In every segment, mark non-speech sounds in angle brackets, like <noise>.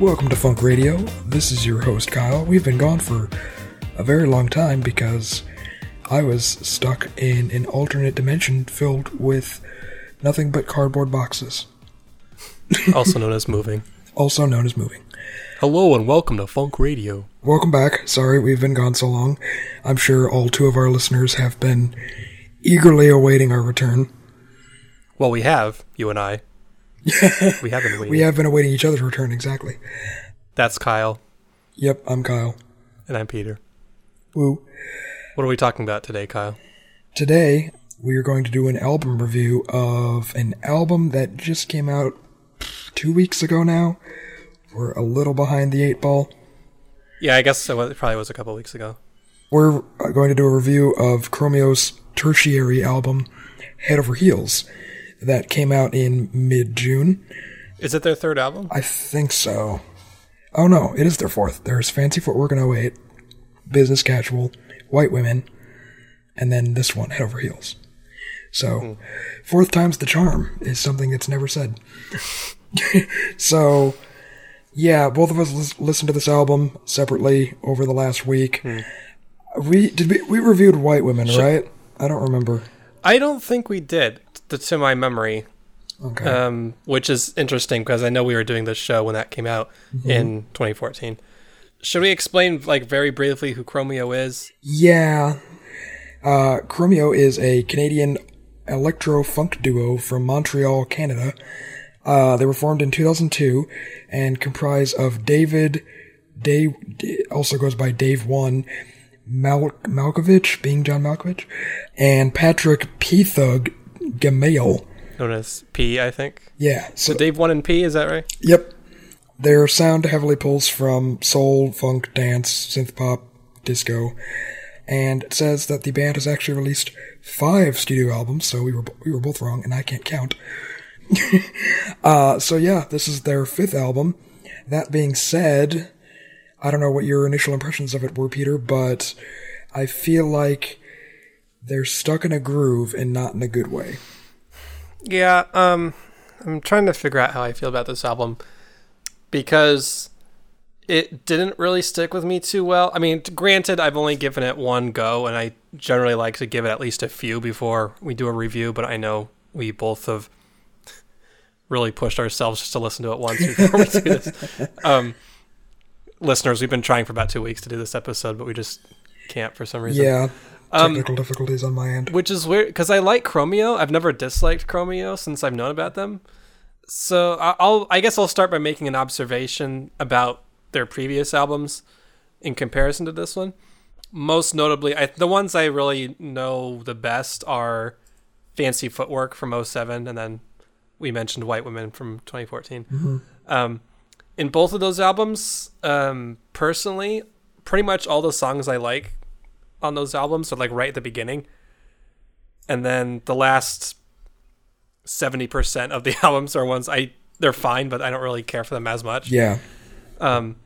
Welcome to Funk Radio. This is your host, Kyle. We've been gone for a very long time because I was stuck in an alternate dimension filled with nothing but cardboard boxes, <laughs> also known as moving. also known as moving. Hello and welcome to Funk Radio. Welcome back. Sorry we've been gone so long. I'm sure all two of our listeners have been eagerly awaiting our return. Well, we have you and I. <laughs> we have been waiting. We have been awaiting each other's return, exactly. That's Kyle, Yep, I'm Kyle. and I'm Peter. Woo. What are we talking about today, Kyle? Today, we are going to do an album review of an album that just came out two weeks ago now. We're a little behind the eight ball. Yeah, I guess it, it probably was a couple weeks ago. We're uh, going to do a review of Chromeo's tertiary album, Head Over Heels, that came out in mid June. Is it their third album? I think so. Oh no, it is their fourth. There's Fancy Footwork in 08, Business Casual, White Women, and then this one, Head Over Heels. So, hmm. fourth time's the charm is something that's never said. <laughs> so, yeah, both of us lis- listened to this album separately over the last week. Hmm. We did we, we reviewed White Women, right? I don't remember. I don't think we did, to my memory. Okay. Um, which is interesting because I know we were doing this show when that came out in 2014. Should we explain, like, very briefly who Chromeo is? Yeah. Uh, Chromeo is a Canadian electro funk duo from Montreal, Canada. Uh, they were formed in 2002 and comprise of David, Dave, also goes by Dave One, Mal- Malkovich, being John Malkovich, and Patrick P. Thug Gemayel. Known as P, I think. Yeah, so So Dave 1 and P, is that right? Yep. Their sound heavily pulls from soul, funk, dance, synth pop, disco, and it says that the band has actually released five studio albums. So we were we were both wrong, and I can't count. <laughs> uh, so yeah, this is their fifth album. That being said, I don't know what your initial impressions of it were, Peter, but I feel like they're stuck in a groove and not in a good way. Yeah, um, I'm trying to figure out how I feel about this album because it didn't really stick with me too well. I mean, granted, I've only given it one go, and I generally like to give it at least a few before we do a review. But I know we both have really pushed ourselves just to listen to it once before we do this. <laughs> Um, listeners, we've been trying for about two weeks to do this episode, but we just can't for some reason. Yeah, Um, technical difficulties on my end. Which is weird because I like Chromeo. I've never disliked Chromeo since I've known about them. So I- I'll, I guess I'll start by making an observation about their previous albums in comparison to this one. Most notably, I, the ones I really know the best are Fancy Footwork from 07, and then we mentioned White Women from 2014. Um, in both of those albums, um, personally, pretty much all the songs I like on those albums are like right at the beginning. And then the last 70% of the <laughs> albums are ones I they're fine, but I don't really care for them as much. Yeah. Um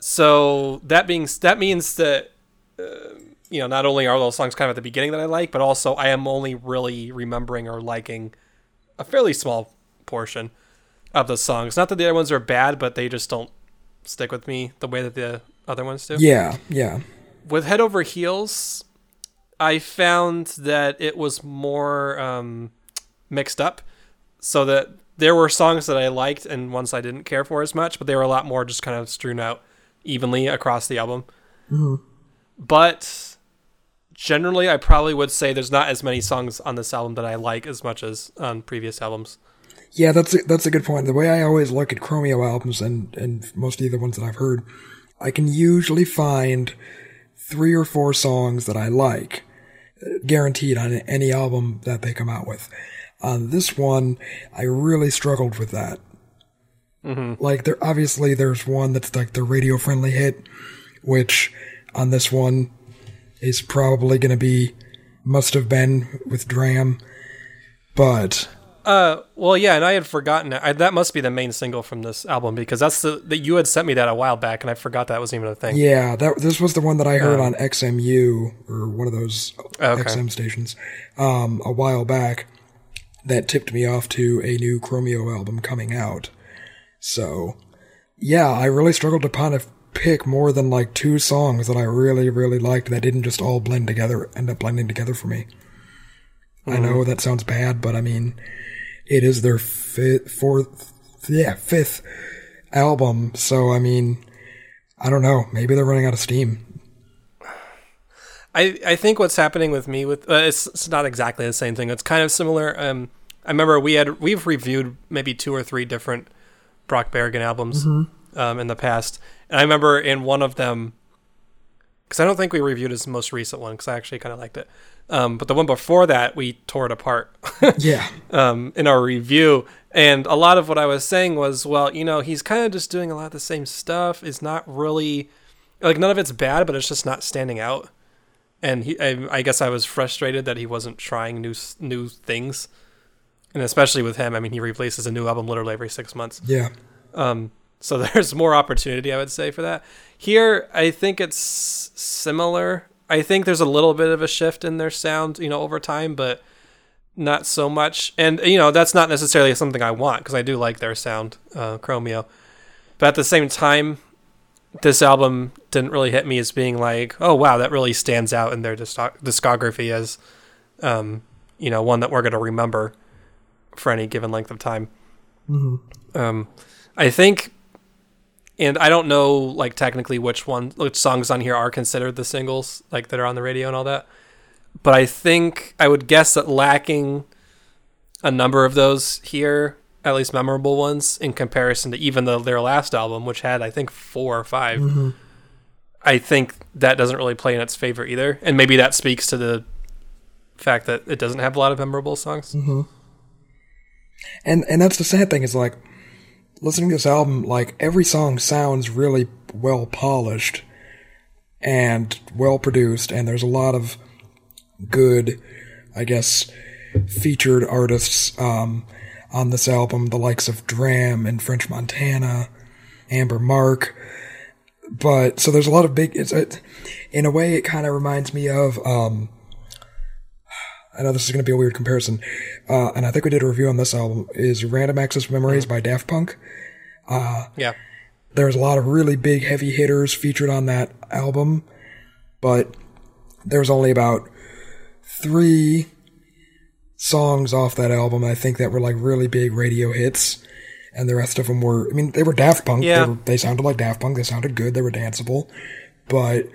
so that being that means that uh, you know, not only are those songs kind of at the beginning that I like, but also I am only really remembering or liking a fairly small portion of the songs. Not that the other ones are bad, but they just don't stick with me the way that the other ones do Yeah. Yeah. With Head Over Heels, I found that it was more um, mixed up. So that there were songs that I liked and ones I didn't care for as much, but they were a lot more just kind of strewn out evenly across the album. But generally, I probably would say there's not as many songs on this album that I like as much as on previous albums. Yeah, that's a, that's a good point. The way I always look at Chromeo albums and and most of the ones that I've heard, I can usually find three or four songs that I like, guaranteed on any album that they come out with. On this one, I really struggled with that. Mm-hmm. Like there, obviously, there's one that's like the radio friendly hit, which on this one is probably going to be "Must Have Been" with Dram, but. Uh, well, yeah, and I had forgotten I, that must be the main single from this album because that's the that you had sent me that a while back, and I forgot that was even a thing. Yeah, that this was the one that I heard on XMU or one of those Okay. XM stations um, a while back. That tipped me off to a new Chromeo album coming out. So, yeah, I really struggled to kind of pick more than like two songs that I really, really liked that didn't just all blend together, end up blending together for me. I know that sounds bad, but I mean, it is their fifth, fourth, yeah, fifth album. So I mean, I don't know. Maybe they're running out of steam. I, I think what's happening with me with uh, it's, it's not exactly the same thing. It's kind of similar. Um, I remember we had we've reviewed maybe two or three different Brock Berrigan albums um, in the past, and I remember in one of them because I don't think we reviewed his most recent one because I actually kind of liked it. Um, but the one before that, we tore it apart <laughs> Yeah. um, in our review. And a lot of what I was saying was, well, you know, he's kind of just doing a lot of the same stuff. It's not really like none of it's bad, but it's just not standing out. And he, I, I guess I was frustrated that he wasn't trying new new things, and especially with him. I mean, he releases a new album literally every six months. Yeah. Um, so <laughs> there's more opportunity, I would say, for that. Here, I think it's similar. I think there's a little bit of a shift in their sound, you know, over time, but not so much. And you know, that's not necessarily something I want because I do like their sound, uh, Chromeo. But at the same time, this album didn't really hit me as being like, oh wow, that really stands out in their discography as, um, you know, one that we're gonna remember for any given length of time. Um, I think, and I don't know like technically which one, which songs on here are considered the singles, like that are on the radio and all that. But I think I would guess that lacking a number of those here, at least memorable ones, in comparison to even the, their last album, which had I think four or 5 mm-hmm. I think that doesn't really play in its favor either, and maybe that speaks to the fact that it doesn't have a lot of memorable songs. Mm-hmm. And and that's the sad thing is like listening to this album, like every song sounds really well polished and well produced, and there's a lot of good, I guess, featured artists um, on this album, the likes of Dram and French Montana, Amber Mark. But so there's a lot of big. It's it, in a way, it kind of reminds me of. Um, I know this is going to be a weird comparison, uh, and I think we did a review on this album. Is Random Access Memories by Daft Punk? Yeah. There's a lot of really big heavy hitters featured on that album, but there's only about three songs off that album I think that were like really big radio hits, and the rest of them were. I mean, they were Daft Punk. Yeah. They, were, they sounded like Daft Punk. They sounded good. They were danceable, but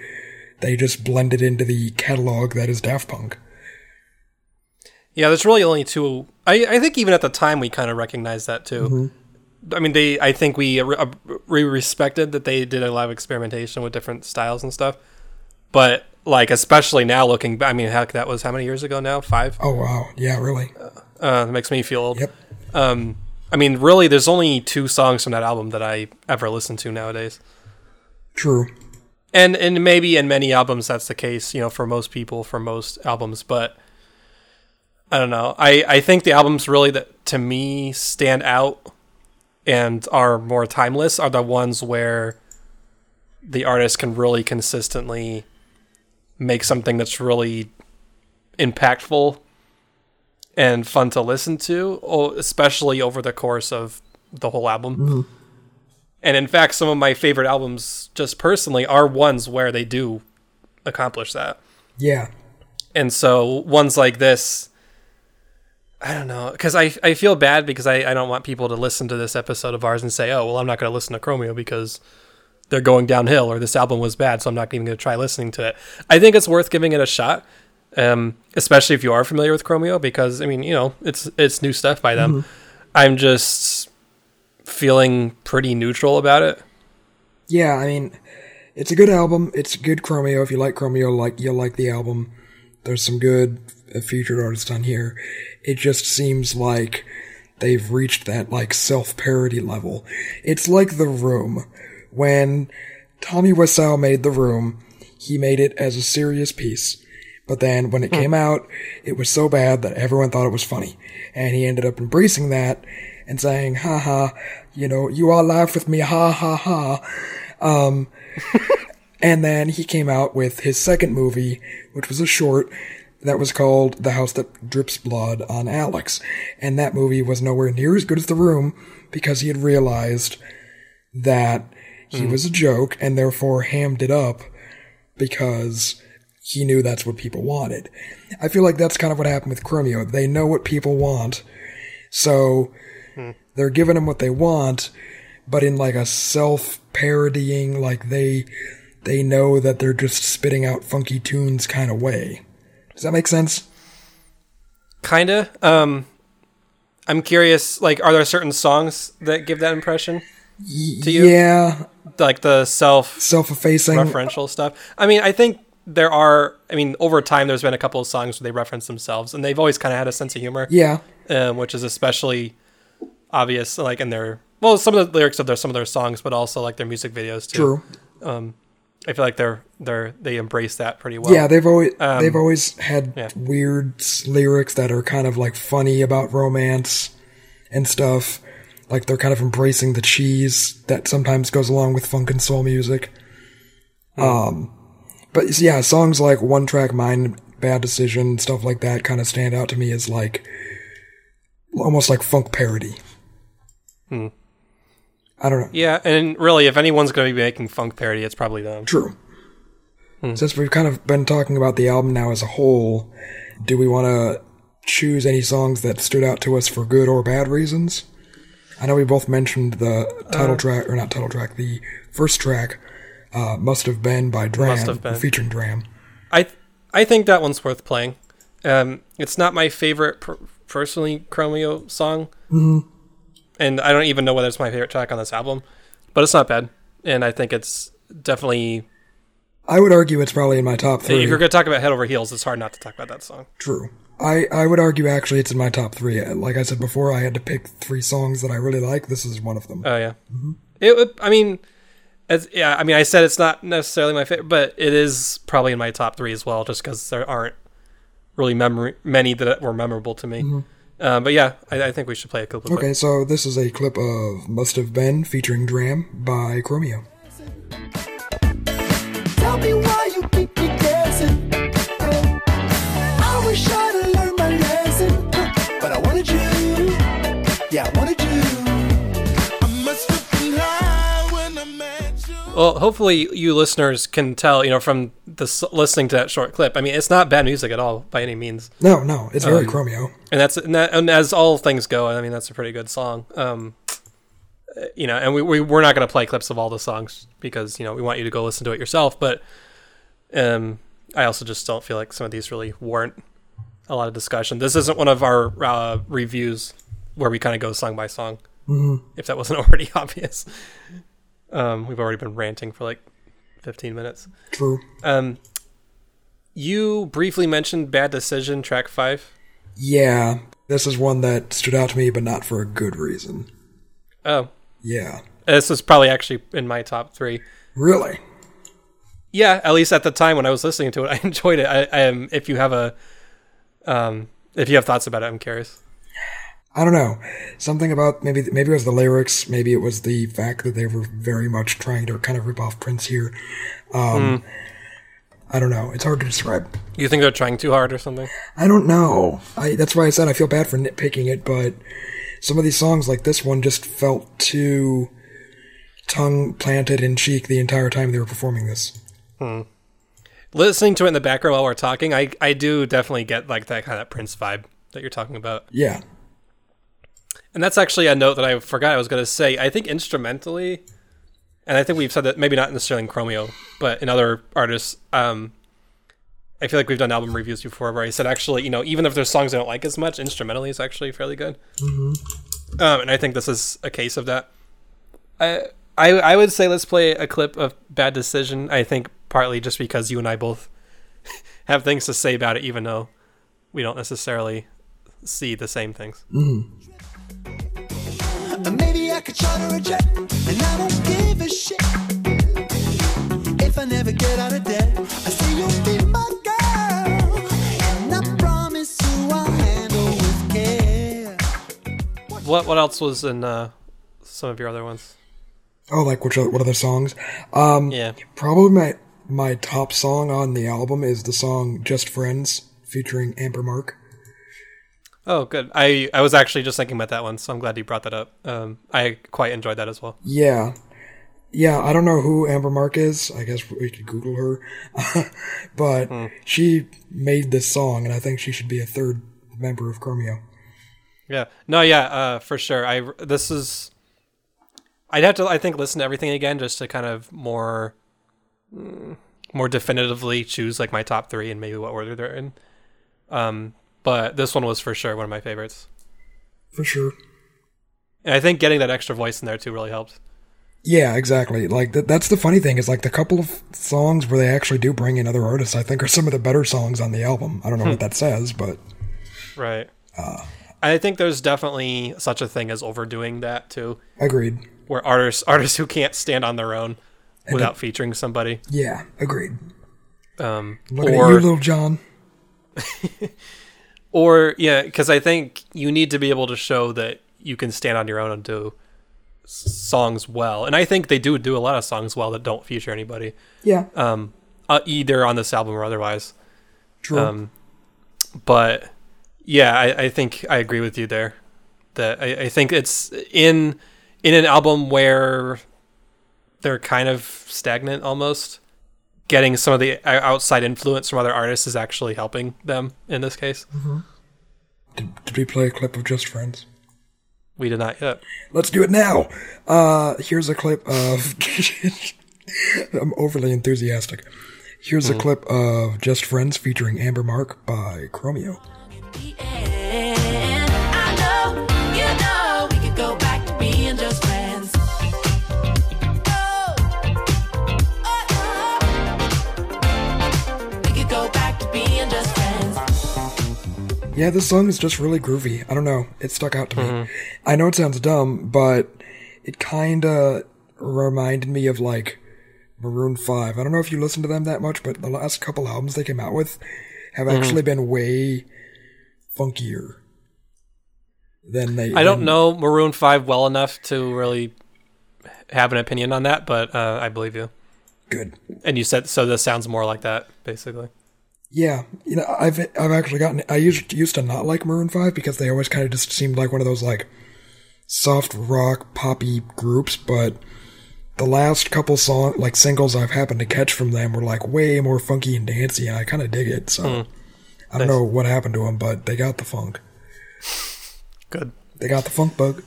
they just blended into the catalog that is Daft Punk. Yeah, there's really only two. I, I think even at the time we kind of recognized that too. I mean, they. I think we uh, we respected that they did a lot of experimentation with different styles and stuff. But like, especially now looking, I mean, heck, that was how many years ago now? Five. Oh wow, yeah, really. Uh, that makes me feel old. Yep. Um, I mean, really, there's only two songs from that album that I ever listen to nowadays. True. and and maybe in many albums that's the case you know for most people for most albums but i don't know i i think the albums really that to me stand out and are more timeless are the ones where the artist can really consistently make something that's really impactful and fun to listen to especially over the course of the whole album mm-hmm. and in fact, some of my favorite albums, just personally, are ones where they do accomplish that. Yeah. And so ones like this, I don't know, because I, I feel bad because I, I don't want people to listen to this episode of ours and say, oh, well, I'm not going to listen to Chromeo because they're going downhill or this album was bad, so I'm not even going to try listening to it. I think it's worth giving it a shot, um, especially if you are familiar with Chromeo because, I mean, you know, it's it's new stuff by them. I'm just feeling pretty neutral about it. Yeah, I mean, it's a good album. It's good Chromeo. If you like Chromeo, like you'll like the album. There's some good uh, featured artist on here. It just seems like they've reached that like self-parody level. It's like The Room. When Tommy Wiseau made The Room, he made it as a serious piece. But then when it came out, it was so bad that everyone thought it was funny. And he ended up embracing that and saying, ha ha, you know, you all laugh with me, ha ha ha. Um, <laughs> and then he came out with his second movie, which was a short that was called The House That Drips Blood on Alex. And that movie was nowhere near as good as The Room because he had realized that he hmm. was a joke and therefore hammed it up because he knew that's what people wanted. I feel like that's kind of what happened with Chromeo. They know what people want, so hmm. they're giving them what they want, but in like a self-parodying, like they they know that they're just spitting out funky tunes kind of way. Does that make sense? Kinda. Um, I'm curious. Like, are there certain songs that give that impression? to you? Yeah, Like the self self-effacing. referential stuff. I mean, I think there are. I mean, over time, there's been a couple of songs where they reference themselves, and they've always kind of had a sense of humor, Yeah, um, which is especially obvious. Like in their well, some of the lyrics of their some of their songs, but also like their music videos too. true. I feel like they're they're they embrace that pretty well. yeah, they've always um, they've always had yeah. weird lyrics that are kind of like funny about romance and stuff. Like they're kind of embracing the cheese that sometimes goes along with funk and soul music. Hmm. Um, but yeah, songs like One Track Mind, Bad Decision, stuff like that kind of stand out to me as like almost like funk parody. Hmm. I don't know. Yeah, and really, if anyone's going to be making funk parody, it's probably them. True. Hmm. Since we've kind of been talking about the album now as a whole, do we want to choose any songs that stood out to us for good or bad reasons? I know we both mentioned the title Uh. track, or not title track, the first track, uh, Must Have Been by Dram, Been. featuring Dram. I th- I think that one's worth playing. Um, it's not my favorite per- personally Chromeo song, mm-hmm. And I don't even know whether it's my favorite track on this album, but it's not bad, and I think it's definitely. I would argue it's probably in my top three. If you're going to talk about head over heels, it's hard not to talk about that song. True. I, I would argue actually it's in my top three. Like I said before, I had to pick three songs that I really like. This is one of them. Oh yeah, mm-hmm. it. would- I mean, as yeah, I mean, I said it's not necessarily my favorite, but it is probably in my top three as well, just because there aren't really memory many that were memorable to me. Mm-hmm. Uh, but yeah, I, I think we should play a couple. of Okay, so this is a clip of Must Have Been featuring Dram by Chromeo. Tell me why you keep me guessing. I wish I'd learned my lesson, but I wanted you. Yeah, I wanted you. I must have been high when I met you. Well, hopefully you listeners can tell, you know, from the listening to that short clip. I mean, it's not bad music at all by any means, No, no, it's very Um, Chromeo. and that's and, that, and as all things go, I mean, that's a pretty good song. Um, uh, you know, and we, we we're not going to play clips of all the songs because you know we want you to go listen to it yourself. But um, I also just don't feel like some of these really warrant a lot of discussion. This isn't one of our uh, reviews where we kind of go song by song. If that wasn't <laughs> already obvious, um, we've already been ranting for like fifteen minutes. True. Um, you briefly mentioned "Bad Decision" track five. Yeah, this is one that stood out to me, but not for a good reason. Oh, Yeah. this was probably actually in my top three. Really? Yeah, at least at the time when I was listening to it, <laughs> I enjoyed it. I, I um, if you have a, um, if you have thoughts about it, I'm curious. I don't know. Something about maybe maybe it was the lyrics, maybe it was the fact that they were very much trying to kind of rip off Prince here. Um, I don't know. It's hard to describe. You think they're trying too hard or something? I don't know. I that's why I said I feel bad for nitpicking it, but some of these songs like this one just felt too tongue planted in cheek the entire time they were performing this. Listening to it in the background while we're talking, I I do definitely get like that kind of Prince vibe that you're talking about. Yeah. And that's actually a note that I forgot I was going to say. I think instrumentally, and I think we've said that maybe not necessarily in Chromeo, but in other artists, um, I feel like we've done album reviews before where I said actually, you know, even if there's songs I don't like as much, instrumentally is actually fairly good. Mm-hmm. Um, and I think this is a case of that. I, I I would say let's play a clip of Bad Decision. I think partly just because you and I both <laughs> have things to say about it, even though we don't necessarily see the same things. I could charter a jet, and I don't give a shit. If I never get out of debt, I say you'll be my girl, and I promise you I'll handle with care. What what else was in uh, some of your other ones? Oh, like which other, what other songs? Um, Yeah. probably my my top song on the album is the song "Just Friends" featuring Amber Mark. Oh, good. I I was actually just thinking about that one, so I'm glad you brought that up. Um, I quite enjoyed that as well. Yeah, Yeah, I don't know who Amber Mark is. I guess we could Google her. <laughs> but she made this song, and I think she should be a third member of Chromeo. Yeah. No, yeah, uh, for sure. I this is I'd have to I think listen to everything again just to kind of more mm, more definitively choose like my top 3 and maybe what order they're in. Um but this one was for sure one of my favorites. For sure. And I think getting that extra voice in there too really helped. Yeah, exactly. Like th- that's the funny thing is like the couple of songs where they actually do bring in other artists. I think are some of the better songs on the album. I don't know what that says, but Right. I think there's definitely such a thing as overdoing that too, agreed. where artists artists who can't stand on their own without featuring somebody. Yeah, agreed. Um, Looking at you, little John. <laughs> or yeah, because I think you need to be able to show that you can stand on your own and do songs well, and I think they do do a lot of songs well that don't feature anybody, Yeah, um, uh, either on this album or otherwise. true. Um, but yeah, I, I think I agree with you there. That I, I think it's in in an album where they're kind of stagnant almost. Getting some of the uh, outside influence from other artists is actually helping them in this case. Mm-hmm. did, did we play a clip of Just Friends? We did not yet. Let's do it now. Uh, here's a clip of. <laughs> I'm overly enthusiastic. Here's a mm. clip of Just Friends featuring Amber Mark by Chromeo. Yeah, this song is just really groovy. I don't know. It stuck out to me. I know it sounds dumb, but it kinda reminded me of like Maroon 5. I don't know if you listen to them that much, but the last couple albums they came out with have actually been way funkier than they. I don't know Maroon Five well enough to really have an opinion on that, but uh, I believe you. Good. And you said so. This sounds more like that, basically. Yeah, you know, I've I've actually gotten. I used used to not like Maroon Five because they always kind of just seemed like one of those like soft rock poppy groups. But the last couple song like singles I've happened to catch from them were like way more funky and dancey, and I kind of dig it. So hmm. I don't Nice. know what happened to them, but they got the funk. Good. They got the funk bug.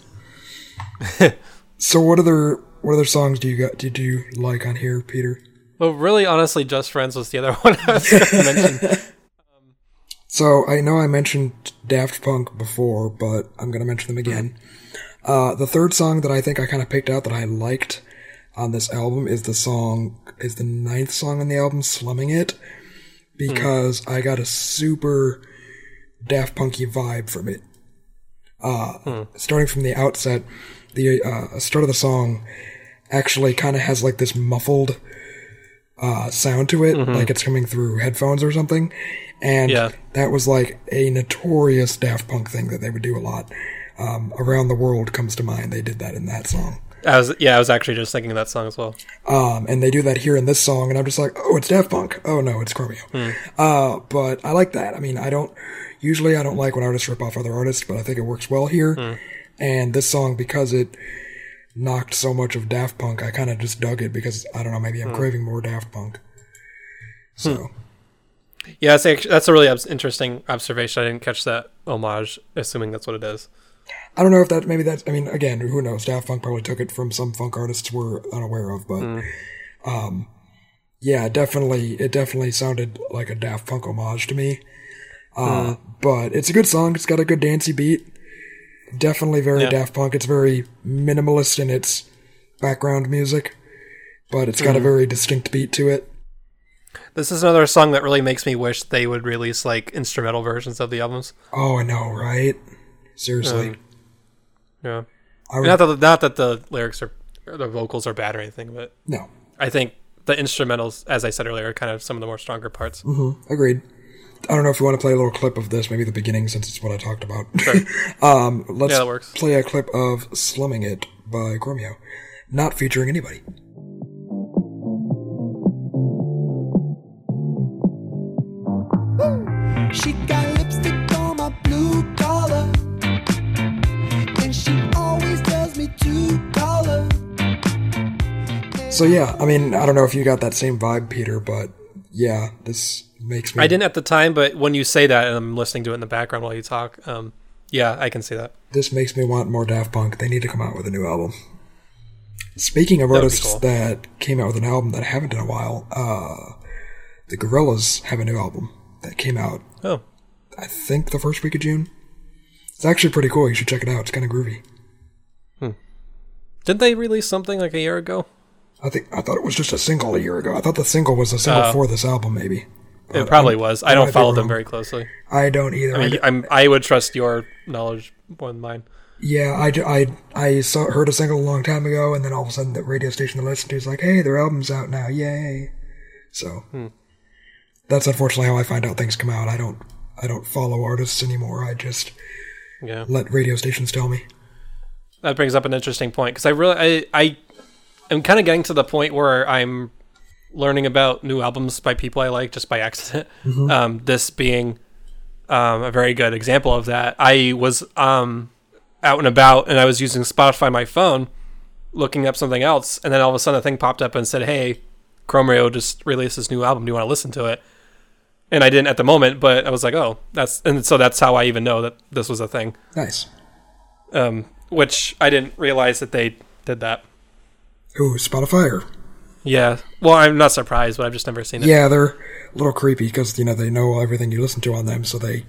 <laughs> so what other what other songs do you got? Did you like on here, Peter? Well, really, honestly, Just Friends was the other <laughs> one I was going <laughs> to mention. So I know I mentioned Daft Punk before, but I'm gonna mention them again. Uh, the third song that I think I kind of picked out that I liked on this album is the song is the ninth song on the album, "Slumming It," because I got a super Daft Punky vibe from it. Uh, starting from the outset, the uh, start of the song actually kind of has like this muffled uh, sound to it, like it's coming through headphones or something. And Yeah. that was like a notorious Daft Punk thing that they would do a lot. Um, Around the World comes to mind. They did that in that song. I was yeah, I was actually just thinking of that song as well. Um, and they do that here in this song, and I'm just like, oh, it's Daft Punk. Oh no, it's Chromeo. Uh, but I like that. I mean, I don't usually I don't like when artists rip off other artists, but I think it works well here. And this song, because it knocked so much of Daft Punk, I kind of just dug it because I don't know, maybe I'm craving more Daft Punk. So Yeah, that's actually, that's a really interesting observation. I didn't catch that homage, assuming that's what it is. I don't know if that maybe that's. I mean, again, who knows? Daft Punk probably took it from some funk artists we're unaware of, but um, yeah, definitely, it definitely sounded like a Daft Punk homage to me. Uh, But it's a good song. It's got a good dancey beat. Definitely very Yeah. Daft Punk. It's very minimalist in its background music, but it's got a mm-hmm. very distinct beat to it. This is another song that really makes me wish they would release like instrumental versions of the albums. Oh, I know, right? Seriously, um, Yeah, I would, not that not that the lyrics are or the vocals are bad or anything, but no, I think the instrumentals, as I said earlier, are kind of some of the more stronger parts. Mm-hmm. Agreed. I don't know if you want to play a little clip of this, maybe the beginning, since it's what I talked about. <laughs> um, let's Yeah, that works. play a clip of "Slumming It" by Chromeo, not featuring anybody. She got lipstick on my blue collar. And she always tells me to call her. So yeah, I mean, I don't know if you got that same vibe, Peter, but yeah, this makes me. I didn't at the time, but when you say that and I'm listening to it in the background while you talk, um, yeah, I can see that. This makes me want more Daft Punk. They need to come out with a new album. Speaking of That artists cool. that came out with an album that I haven't in a while, uh, the Gorillaz have a new album that came out, Oh, I think, the first week of June. It's actually pretty cool. You should check it out. It's kind of groovy. didn't they release something like a year ago? I think I thought it was just a single a year ago. I thought the single was a single Oh. for this album, maybe. It uh, probably was. I I don't follow them very closely. I don't either. I I mean, d- I'm, I would trust your knowledge more than mine. yeah, I I saw heard a single a long time ago, and then all of a sudden the radio station I listened to is like, "Hey, their album's out now! Yay!" So hmm. that's unfortunately how I find out things come out. I don't, I don't follow artists anymore. I just Yeah. let radio stations tell me. that brings up an interesting point because I really I I am kind of getting to the point where I'm learning about new albums by people I like just by accident. <laughs> Um, this being um, a very good example of that. I was um, out and about and I was using Spotify on my phone, looking up something else, and then all of a sudden a thing popped up and said, "Hey, Chrome Chromeo just released this new album. Do you want to listen to it?" And I didn't at the moment, but I was like, "Oh, that's," and so that's how I even know that this was a thing Nice. um, which I didn't realize that they did that. Ooh, Spotify. Or, Yeah. Well, I'm not surprised, but I've just never seen it. yeah, they're a little creepy because you know they know everything you listen to on them, so they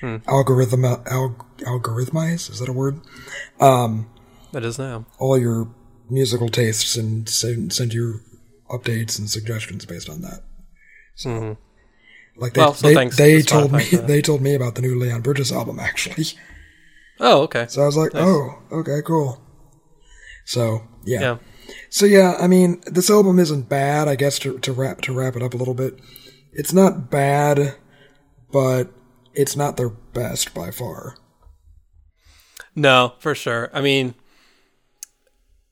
hmm. algorithm al- algorithmize. Is that a word? Um, that is now. all your musical tastes and send, send you updates and suggestions based on that. So, mm-hmm. like they Well, so they, thanks they to told Spotify me they told me about the new Leon Bridges album actually. Oh, okay. So I was like, oh, okay, cool. So yeah. Yeah. So yeah, I mean, this album isn't bad. I guess to to wrap to wrap it up a little bit, it's not bad, but it's not their best by far. No, for sure. I mean,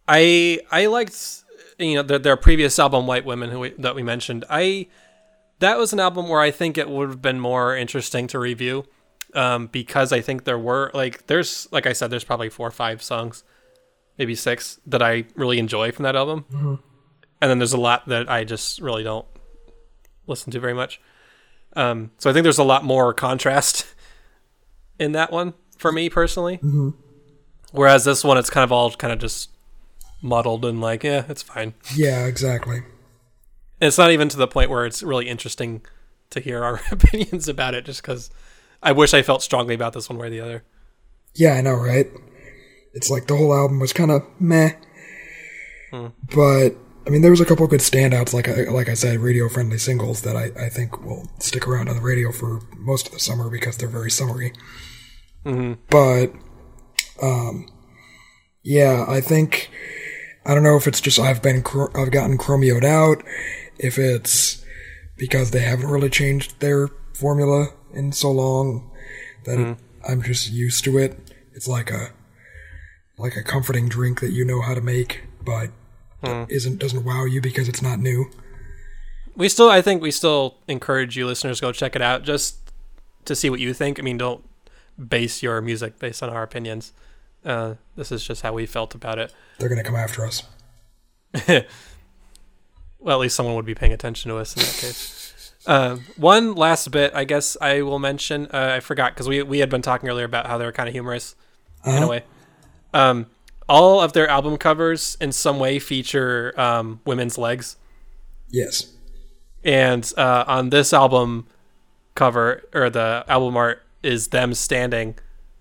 I I liked you know their, their previous album, White Women, who we, that we mentioned. I that was an album where I think it would have been more interesting to review, um, because I think there were like there's like I said, there's probably four or five songs, maybe six that I really enjoy from that album, and then there's a lot that I just really don't listen to very much. Um, so I think there's a lot more contrast <laughs> in that one for me personally. Whereas this one, it's kind of all kind of just muddled and like, yeah, it's fine. Yeah, exactly. And it's not even to the point where it's really interesting to hear our <laughs> opinions about it, just because I wish I felt strongly about this one way or the other. Yeah, I know, right? It's like the whole album was kind of meh. Hmm. But I mean, there was a couple good standouts, like I, like I said, radio-friendly singles that I, I think will stick around on the radio for most of the summer because they're very summery. Mm-hmm. But, um, yeah, I think I don't know if it's just I've been I've gotten chromeoed out, if it's because they haven't really changed their formula in so long that Hmm. I'm just used to it. It's like a like a comforting drink that you know how to make, but Hmm. isn't doesn't wow you because it's not new. We still, I think, we still encourage you listeners go check it out just to see what you think. I mean, don't base your music based on our opinions. Uh, this is just how we felt about it. They're gonna come after us. <laughs> Well, at least someone would be paying attention to us in that case. Uh, one last bit, I guess I will mention. Uh, I forgot because we we had been talking earlier about how they're kind of humorous in a Uh-huh. way. Um, all of their album covers in some way feature um, women's legs, Yes. and uh, on this album cover or the album art is them standing.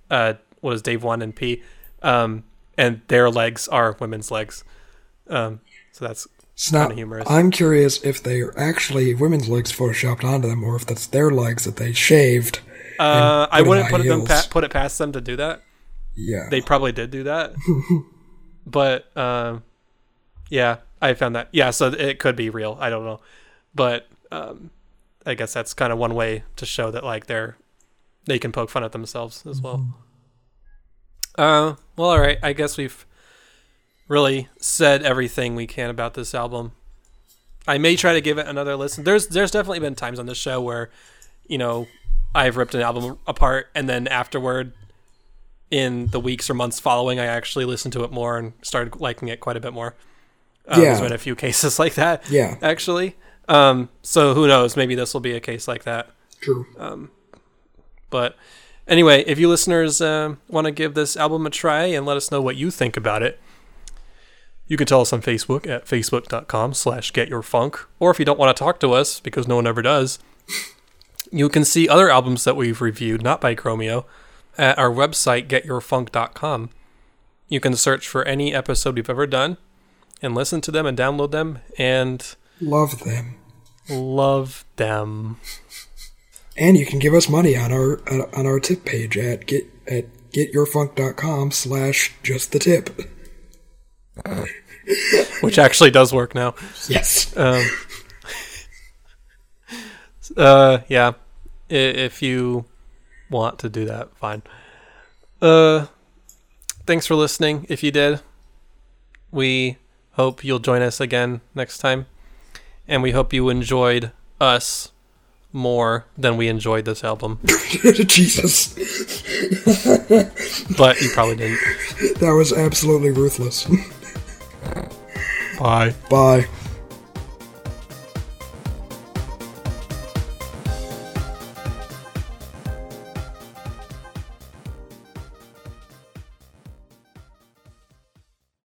Uh, what is Dave One and P, um, and their legs are women's legs. Um, so that's not, Kinda humorous. I'm curious if they are actually women's legs photoshopped onto them, or if that's their legs that they shaved. Uh, I wouldn't put them pa- put it past them to do that. Yeah. They probably did do that, <laughs> but um, yeah, I found that. Yeah, so it could be real. I don't know, but um, I guess that's kind of one way to show that like they're they can poke fun at themselves as well. Uh, well, all right. I guess we've really said everything we can about this album. I may try to give it another listen. There's there's definitely been times on this show where, you know, I've ripped an album apart and then afterward in the weeks or months following I actually listened to it more and started liking it quite a bit more. There's Yeah. been a few cases <laughs> like that. Yeah. actually. Um, so who knows? Maybe this will be a case like that. True. Um, But anyway, if you listeners uh, want to give this album a try and let us know what you think about it, you can tell us on Facebook at facebook.com slash getyourfunk. Or if you don't want to talk to us, because no one ever does, you can see other albums that we've reviewed, not by Chromeo, at our website, getyourfunk.com. You can search for any episode we've ever done and listen to them and download them and Love them. love them. And you can give us money on our on our tip page at get at getyourfunk.com slash just the tip. <laughs> Which actually does work now. Yes. Um, <laughs> uh, yeah. If you want to do that, fine. Uh, thanks for listening. If you did, we hope you'll join us again next time, and we hope you enjoyed us more than we enjoyed this album. <laughs> Jesus. But you probably didn't. That was absolutely ruthless. Bye. Bye.